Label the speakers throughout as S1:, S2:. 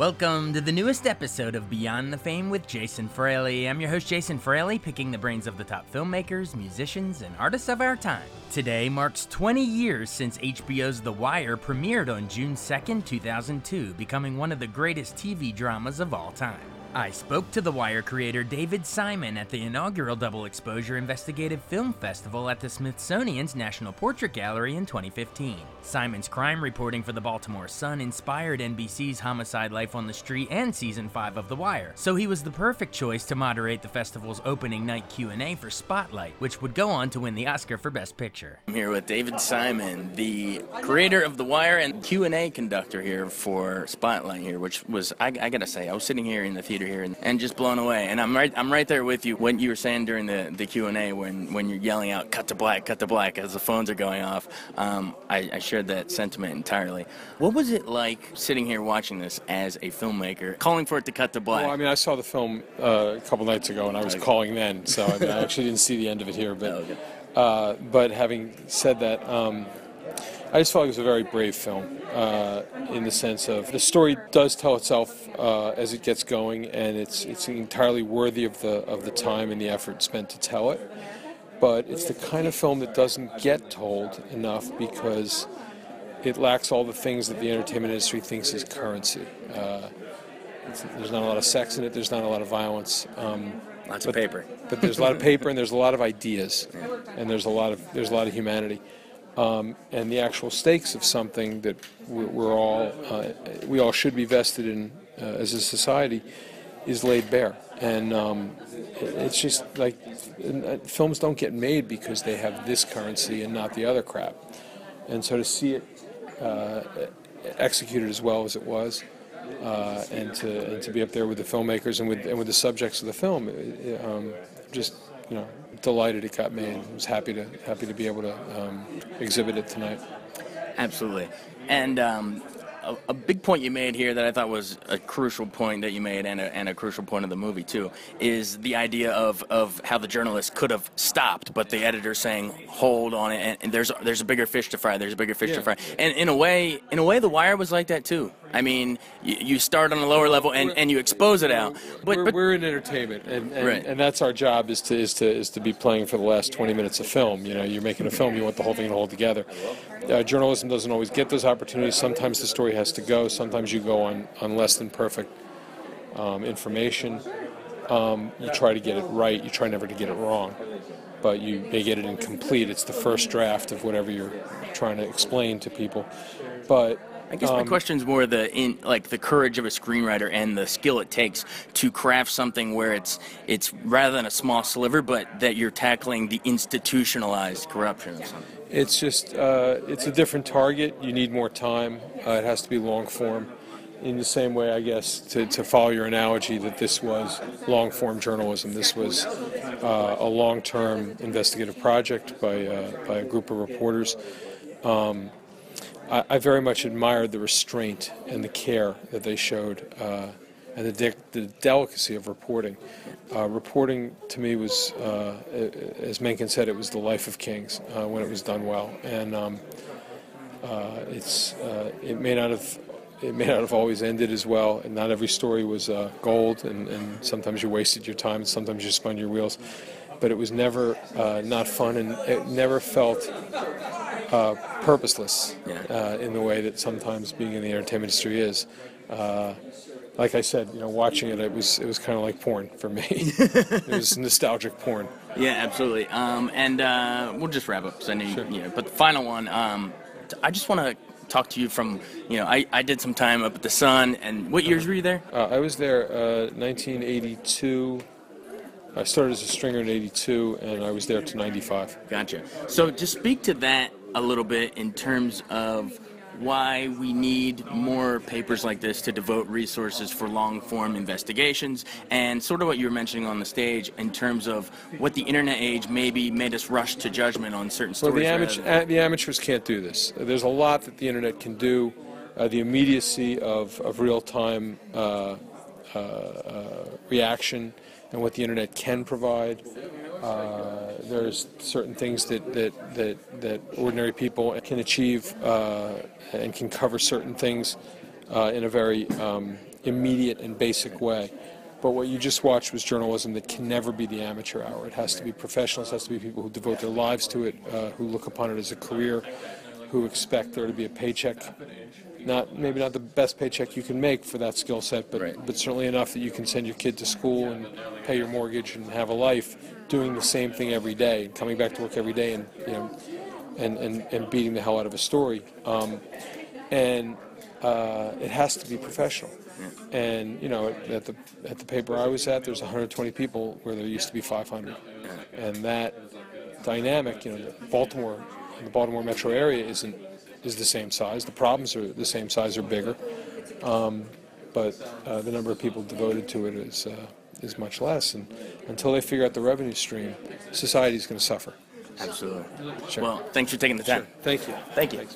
S1: Welcome to the newest episode of Beyond the Fame with Jason Fraley. I'm your host, Jason Fraley, picking the brains of the top filmmakers, musicians, and artists of our time. Today marks 20 years since HBO's The Wire premiered on June 2nd, 2002, becoming one of the greatest TV dramas of all time. I spoke to The Wire creator David Simon at the inaugural Double Exposure Investigative Film Festival at the Smithsonian's National Portrait Gallery in 2015. Simon's crime reporting for the Baltimore Sun inspired NBC's Homicide Life on the Street and season 5 of The Wire, so he was the perfect choice to moderate the festival's opening night Q&A for Spotlight, which would go on to win the Oscar for Best Picture. I'm here with David Simon, the creator of The Wire and Q&A conductor here for Spotlight here, which was I, I got to say, I was sitting here in the theater here and, and just blown away. And I'm right I'm right there with you when you were saying during the, the Q&A when, when you're yelling out cut to black, cut to black as the phones are going off. Um, I, I shared that sentiment entirely. What was it like sitting here watching this as a filmmaker, calling for it to cut to black?
S2: Well, I mean, I saw the film uh, a couple nights ago, and I was
S1: Okay.
S2: calling then, so I, mean, I actually didn't see the end of it here. But
S1: Oh, okay.
S2: uh, but having said that, um, I just felt it was a very brave film uh, in the sense of the story does tell itself uh, as it gets going, and it's it's entirely worthy of the of the time and the effort spent to tell it. But it's the kind of film that doesn't get told enough because it lacks all the things that the entertainment industry thinks is currency. Uh, it's, there's not a lot of sex in it. There's not a lot of violence. Um,
S1: Lots of paper.
S2: but there's a lot of paper and there's a lot of ideas, and there's a lot of there's a lot of humanity, um, and the actual stakes of something that we're, we're all uh, we all should be vested in uh, as a society is laid bare, and um, it's just like uh, films don't get made because they have this currency and not the other crap, and so to see it uh, executed as well as it was uh, and to and to be up there with the filmmakers and with and with the subjects of the film, um, just you know delighted it got made. Was happy to happy to be able to um, exhibit it tonight.
S1: Absolutely. And um, a, a big point you made here that I thought was a crucial point that you made, and a, and a crucial point of the movie too, is the idea of, of how the journalist could have stopped, but the editor saying, "Hold on it," and, and there's there's a bigger fish to fry. There's a bigger fish to fry. And in a way, in a way, The Wire was like that too. I mean, you, you start on a lower level and, and you expose it out, but
S2: we're,
S1: but
S2: we're in entertainment, and, and,
S1: Right.
S2: and that's our job is to is to is to be playing for the last 20 minutes of film. You know, you're making a film, you want the whole thing to hold together. Uh, journalism doesn't always get those opportunities. Sometimes the story has to go. Sometimes you go on on less than perfect um, information. Um, you try to get it right. You try never to get it wrong, but you may get it incomplete. It's the first draft of whatever you're trying to explain to people. But
S1: I guess my
S2: um,
S1: is more the in like the courage of a screenwriter and the skill it takes to craft something where it's it's rather than a small sliver, but that you're tackling the institutionalized corruption.
S2: It's just uh, it's a different target. You need more time. Uh, it has to be long form. In the same way, I guess, to, to follow your analogy, that this was long form journalism. This was uh, a long term investigative project by, uh, by a group of reporters. Um, I, I very much admired the restraint and the care that they showed uh, and the, de- the delicacy of reporting. Uh, reporting to me was, uh, as Mencken said, it was the life of kings uh, when it was done well. And um, uh, it's, it may not have. It may not have always ended as well, and not every story was uh, gold, and, and sometimes you wasted your time, and sometimes you spun your wheels. But it was never uh, not fun, and it never felt uh, purposeless
S1: Yeah.
S2: uh, in the way that sometimes being in the entertainment industry is. Uh, like I said, you know, watching it, it was it was kind of like porn for me. it was nostalgic porn.
S1: Yeah, absolutely. Um, and uh, we'll just wrap up because I know
S2: Sure.
S1: you know. But the final one, um, I just want to talk to you from, you know, I, I did some time up at the Sun, and what years were you there?
S2: Uh, I was there uh, 1982. I started as a stringer in 82, and I was there to 95.
S1: Gotcha. So just speak to that a little bit in terms of why we need more papers like this to devote resources for long form investigations and sort of what you were mentioning on the stage in terms of what the internet age maybe made us rush to judgment on certain stories.
S2: Well, the, amateur, the amateurs can't do this. There's a lot that the internet can do. Uh, the immediacy of, of real time uh, uh, uh, reaction and what the internet can provide. Uh, there's certain things that, that, that, that ordinary people can achieve uh, and can cover certain things uh, in a very um, immediate and basic way. But what you just watched was journalism that can never be the amateur hour. It has to be professionals, it has to be people who devote their lives to it, uh, who look upon it as a career, who expect there to be a paycheck not maybe not the best paycheck you can make for that skill set, but
S1: right.
S2: but certainly enough that you can send your kid to school and pay your mortgage and have a life doing the same thing every day and coming back to work every day and you know and and, and beating the hell out of a story. Um, and uh, it has to be professional. And you know, at the at the paper I was at, there's 120 people where there used to be 500, and that dynamic, you know, Baltimore, the Baltimore metro area isn't is the same size. The problems are the same size or bigger, um, but uh, the number of people devoted to it is uh, is much less. And until they figure out the revenue stream, society is going to suffer.
S1: Absolutely. Sure. Well, thanks for taking the time.
S2: Sure. Thank you.
S1: Thank you.
S2: Thanks,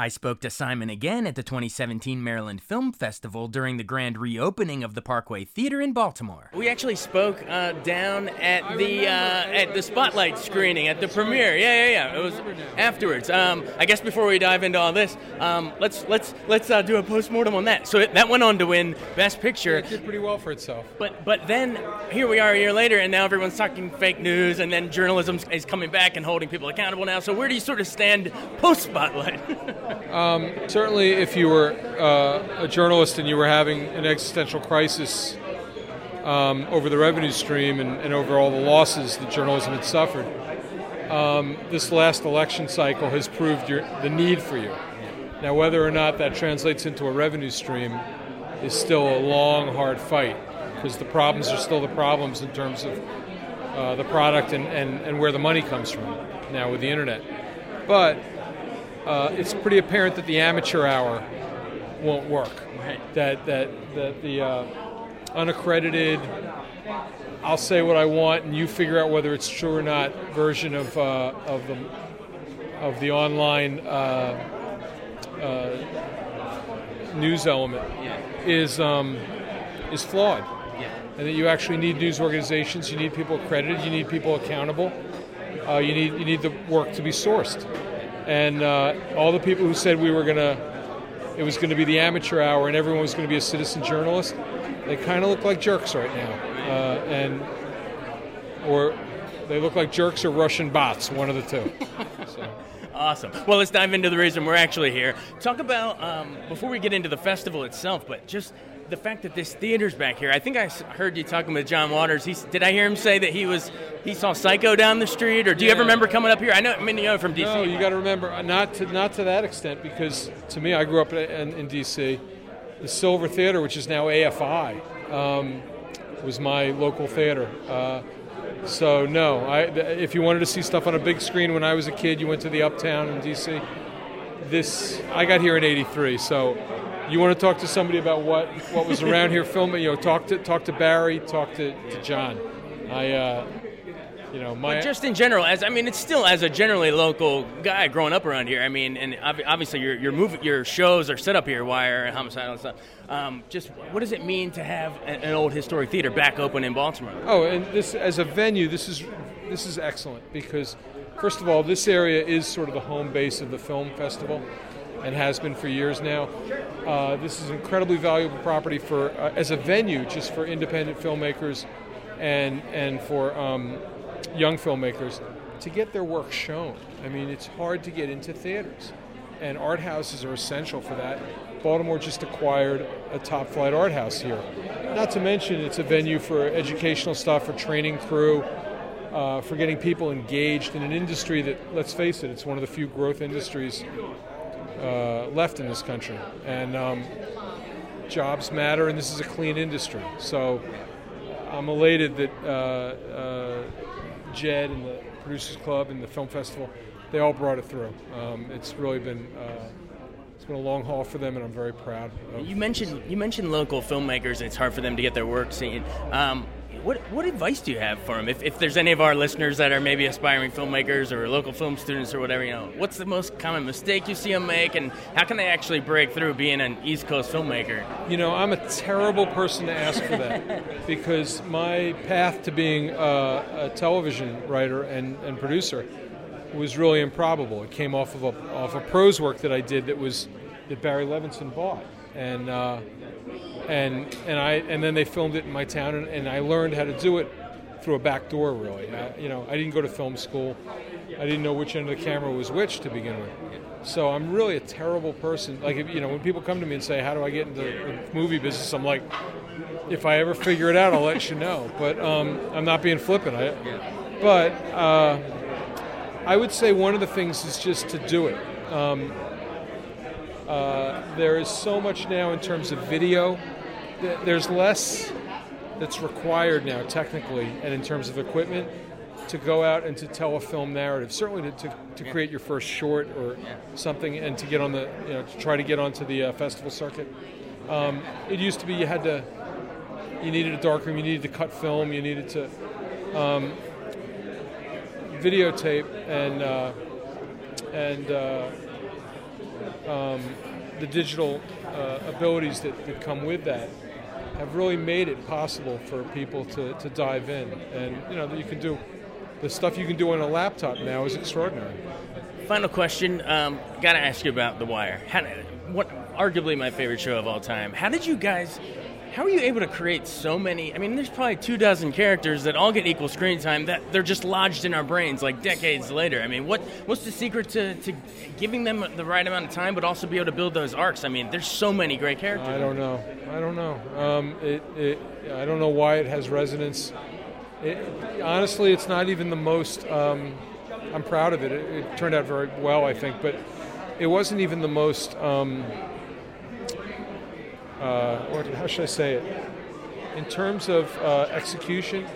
S1: I spoke to Simon again at the 2017 Maryland Film Festival during the grand reopening of the Parkway Theater in Baltimore. We actually spoke uh, down at the uh, at the spotlight screening at the premiere. Yeah, yeah, yeah. It was afterwards. Um, I guess before we dive into all this, um, let's let's let's uh, do a postmortem on that. So it, that went on to win Best Picture.
S2: It did pretty well for itself.
S1: But but then here we are a year later, and now everyone's talking fake news, and then journalism is coming back and holding people accountable now. So where do you sort of stand post spotlight?
S2: Um, certainly, if you were uh, a journalist and you were having an existential crisis um, over the revenue stream and, and, over all the losses that journalism had suffered, um, this last election cycle has proved your, the need for you. Now, whether or not that translates into a revenue stream is still a long, hard fight because the problems are still the problems in terms of uh, the product and, and, and where the money comes from now with the internet. But uh, it's pretty apparent that the amateur hour won't work.
S1: Right.
S2: That that that the uh, unaccredited, I'll say what I want and you figure out whether it's true or not version of uh, of the of the online uh, uh, news element
S1: yeah.
S2: is um, is flawed.
S1: Yeah.
S2: And that you actually need news organizations, you need people accredited, you need people accountable, uh, you need you need the work to be sourced and uh, all the people who said we were going to it was going to be the amateur hour and everyone was going to be a citizen journalist they kind of look like jerks right now uh, and or they look like jerks or russian bots one of the two so.
S1: Awesome. Well, let's dive into the reason we're actually here. Talk about, um, before we get into the festival itself, but just the fact that this theater's back here. I think I heard you talking with John Waters. He, did I hear him say that he was he saw Psycho down the street, or do you ever remember coming up here? I know, I mean, you know from DC.
S2: No, you got to remember uh, not to not to that extent because to me, I grew up in, in DC. The Silver Theater, which is now AFI, um, was my local theater. Uh, so no, I, if you wanted to see stuff on a big screen when I was a kid, you went to the Uptown in DC. This I got here in '83, so you want to talk to somebody about what, what was around here filming, you know, talk to talk to Barry, talk to, to John. I, uh, you know, my
S1: but just in general, as I mean, it's still as a generally local guy growing up around here. I mean, and obviously your your movie, your shows are set up here, Wire, and Homicidal, and stuff. Um, just what does it mean to have an old historic theater back open in Baltimore?
S2: Oh, and this as a venue, this is this is excellent because, first of all, this area is sort of the home base of the film festival and has been for years now. Uh, this is incredibly valuable property for uh, as a venue, just for independent filmmakers and and for um, young filmmakers to get their work shown. I mean, it's hard to get into theaters, and art houses are essential for that. Baltimore just acquired a top flight art house here. Not to mention, it's a venue for educational stuff, for training crew, uh, for getting people engaged in an industry that, let's face it, it's one of the few growth industries uh, left in this country, and um, jobs matter, and this is a clean industry. So I'm elated that uh, uh, Jed and the Producers Club and the Film Festival, they all brought it through. Um, it's really been uh, it's been a long haul for them, and I'm very proud.
S1: you mentioned you mentioned local filmmakers, and it's hard for them to get their work seen. Um, what what advice do you have for them? If, if there's any of our listeners that are maybe aspiring filmmakers or local film students or whatever, you know, what's the most common mistake you see them make, and how can they actually break through being an East Coast filmmaker?
S2: You know, I'm a terrible person to ask for that because my path to being a, a television writer and, and producer was really improbable. It came off of a off a prose work that I did that was that Barry Levinson bought, and. Uh, and and I and then they filmed it in my town, and, and I learned how to do it through a back door. Really, I, you know, I didn't go to film school. I didn't know which end of the camera was which to begin with. So I'm really a terrible person. Like, if, you know, when people come to me and say, "How do I get into the movie business?" I'm like, if I ever figure it out, I'll let you know. But um, I'm not being flippant. I, but uh, I would say one of the things is just to do it. Um, uh, there is so much now in terms of video there's less that's required now, technically, and in terms of equipment, to go out and to tell a film narrative. Certainly to, to, to create your first short or something, and to get on the, you know, to try to get onto the uh, festival circuit. Um, it used to be you had to, you needed a darkroom, you needed to cut film, you needed to um, videotape, and uh, and uh, um, the digital uh, abilities that, that come with that have really made it possible for people to, to dive in. And, you know, you can do the stuff you can do on a laptop now is extraordinary.
S1: Final question. Um, Got to ask you about The Wire. How, what, arguably my favorite show of all time. How did you guys how are you able to create so many? I mean, there's probably two dozen characters that all get equal screen time that they're just lodged in our brains like decades later. I mean, what what's the secret to, to giving them the right amount of time, but also be able to build those arcs? I mean, there's so many great characters. I
S2: don't know. I don't know. Um, it, it, I don't know why it has resonance. It, honestly, it's not even the most. Um, I'm proud of it. it. turned out very well, I think, but it wasn't even the most. Um, uh, or how should I say it? In terms of uh, execution,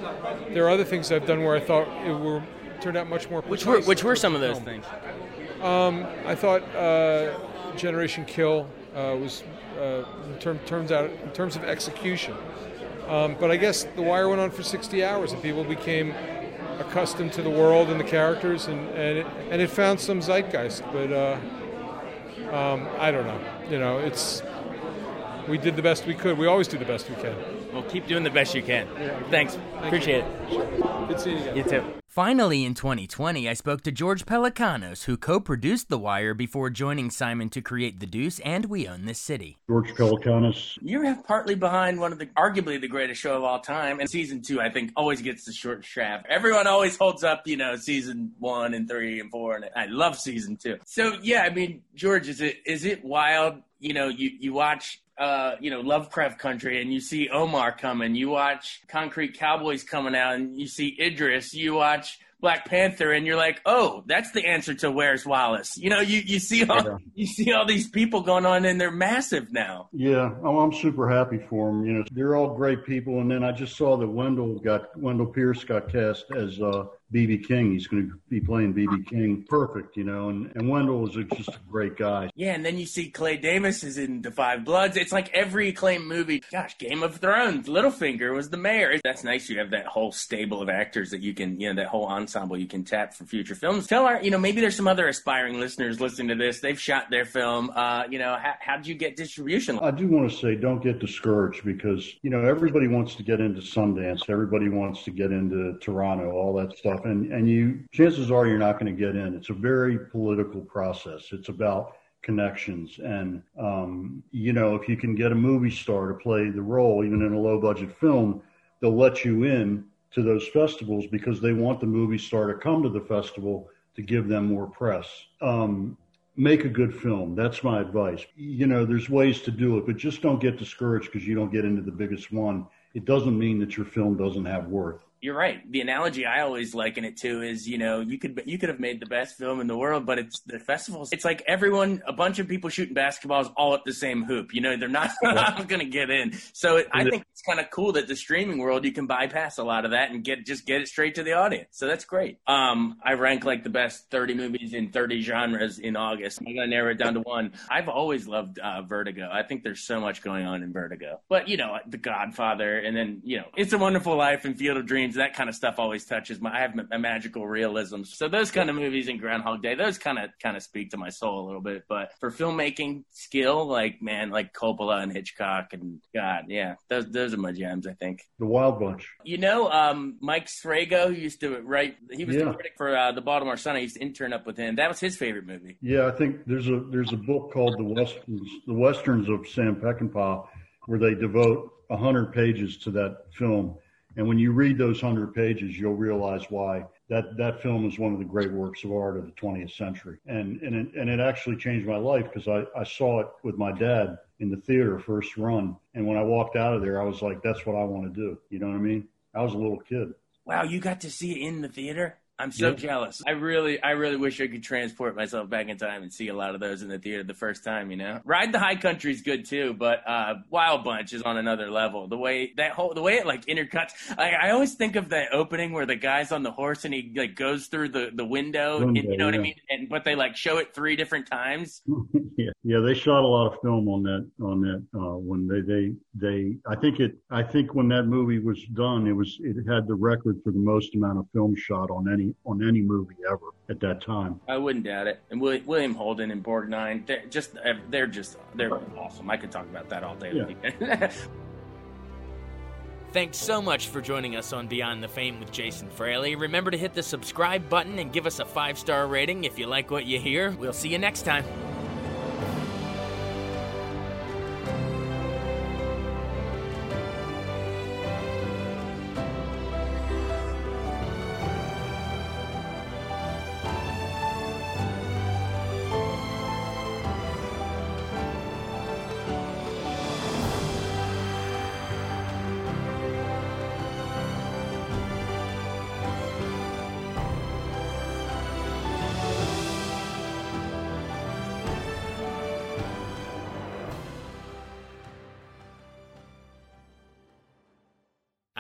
S2: there are other things I've done where I thought it were turned out much more.
S1: Which were which were some of those things?
S2: Um, I thought uh, Generation Kill uh, was uh, in term, turns out in terms of execution. Um, but I guess The Wire went on for 60 hours, and people became accustomed to the world and the characters, and and it, and it found some zeitgeist. But uh, um, I don't know. You know, it's we did the best we could. We always do the best we can.
S1: Well, keep doing the best you can. Yeah, Thanks. Thank Appreciate
S2: you. it. Sure. Good seeing you again.
S1: You too. Finally, in 2020, I spoke to George Pelecanos, who co produced The Wire before joining Simon to create The Deuce and We Own This City.
S3: George Pelecanos.
S1: You're partly behind one of the, arguably the greatest show of all time. And season two, I think, always gets the short shaft. Everyone always holds up, you know, season one and three and four. And I love season two. So, yeah, I mean, George, is it is it wild? You know, you, you watch uh, you know, Lovecraft Country and you see Omar coming, you watch Concrete Cowboys coming out and you see Idris, you watch Black Panther and you're like, oh, that's the answer to Where's Wallace. You know, you, you see all yeah. you see all these people going on and they're massive now.
S3: Yeah, oh, I'm super happy for them. You know, they're all great people. And then I just saw that Wendell got Wendell Pierce got cast as uh, BB King. He's going to be playing BB King. Perfect, you know. And, and Wendell is just a great guy.
S1: Yeah, and then you see Clay Davis is in The Five Bloods. It's like every acclaimed movie. Gosh, Game of Thrones. Littlefinger was the mayor. That's nice. You have that whole stable of actors that you can, you know, that whole ensemble you can tap for future films. Tell our, you know, maybe there's some other aspiring listeners listening to this. They've shot their film. Uh, you know, how, how did you get distribution?
S3: I do want to say, don't get discouraged because you know everybody wants to get into Sundance. Everybody wants to get into Toronto. All that stuff and and you chances are you're not going to get in. It's a very political process. It's about connections and um, you know if you can get a movie star to play the role even in a low budget film they'll let you in to those festivals because they want the movie star to come to the festival to give them more press. Um, make a good film. That's my advice. You know there's ways to do it but just don't get discouraged because you don't get into the biggest one. It doesn't mean that your film doesn't have worth
S1: you're right. The analogy I always liken it to is, you know, you could you could have made the best film in the world, but it's the festivals. It's like everyone, a bunch of people shooting basketballs all at the same hoop. You know, they're not, going to get in. So it, I think it's kind of cool that the streaming world you can bypass a lot of that and get just get it straight to the audience. So that's great. Um, I rank like the best 30 movies in 30 genres in August. I'm gonna narrow it down to one. I've always loved uh, Vertigo. I think there's so much going on in Vertigo. But you know, The Godfather, and then you know, It's a Wonderful Life and Field of Dreams. That kind of stuff always touches my. I have a magical realism. So those kind of movies in Groundhog Day, those kind of kind of speak to my soul a little bit. But for filmmaking skill, like man, like Coppola and Hitchcock and God, yeah, those those are my gems. I think
S3: the Wild Bunch.
S1: You know, um, Mike Sragow, who used to write, he was yeah. the critic for uh, the Baltimore Sun. I used to intern up with him. That was his favorite movie.
S3: Yeah, I think there's a there's a book called the Westerns, the Westerns of Sam Peckinpah, where they devote hundred pages to that film. And when you read those hundred pages, you'll realize why that that film is one of the great works of art of the 20th century. And and it, and it actually changed my life because I, I saw it with my dad in the theater first run. And when I walked out of there, I was like, that's what I want to do. You know what I mean? I was a little kid.
S1: Wow, you got to see it in the theater? I'm so jealous. I really, I really wish I could transport myself back in time and see a lot of those in the theater the first time. You know, Ride the High Country is good too, but uh, Wild Bunch is on another level. The way that whole, the way it like intercuts. I, I always think of that opening where the guy's on the horse and he like goes through the the window. window and, you know yeah. what I mean? And but they like show it three different times.
S3: yeah, yeah. They shot a lot of film on that on that uh, when they they they. I think it. I think when that movie was done, it was it had the record for the most amount of film shot on any on any movie ever at that time.
S1: I wouldn't doubt it. And William Holden and Borgnine, they're just they're just they're awesome. I could talk about that all day. Yeah. Thanks so much for joining us on Beyond the Fame with Jason Fraley. Remember to hit the subscribe button and give us a five star rating if you like what you hear. We'll see you next time.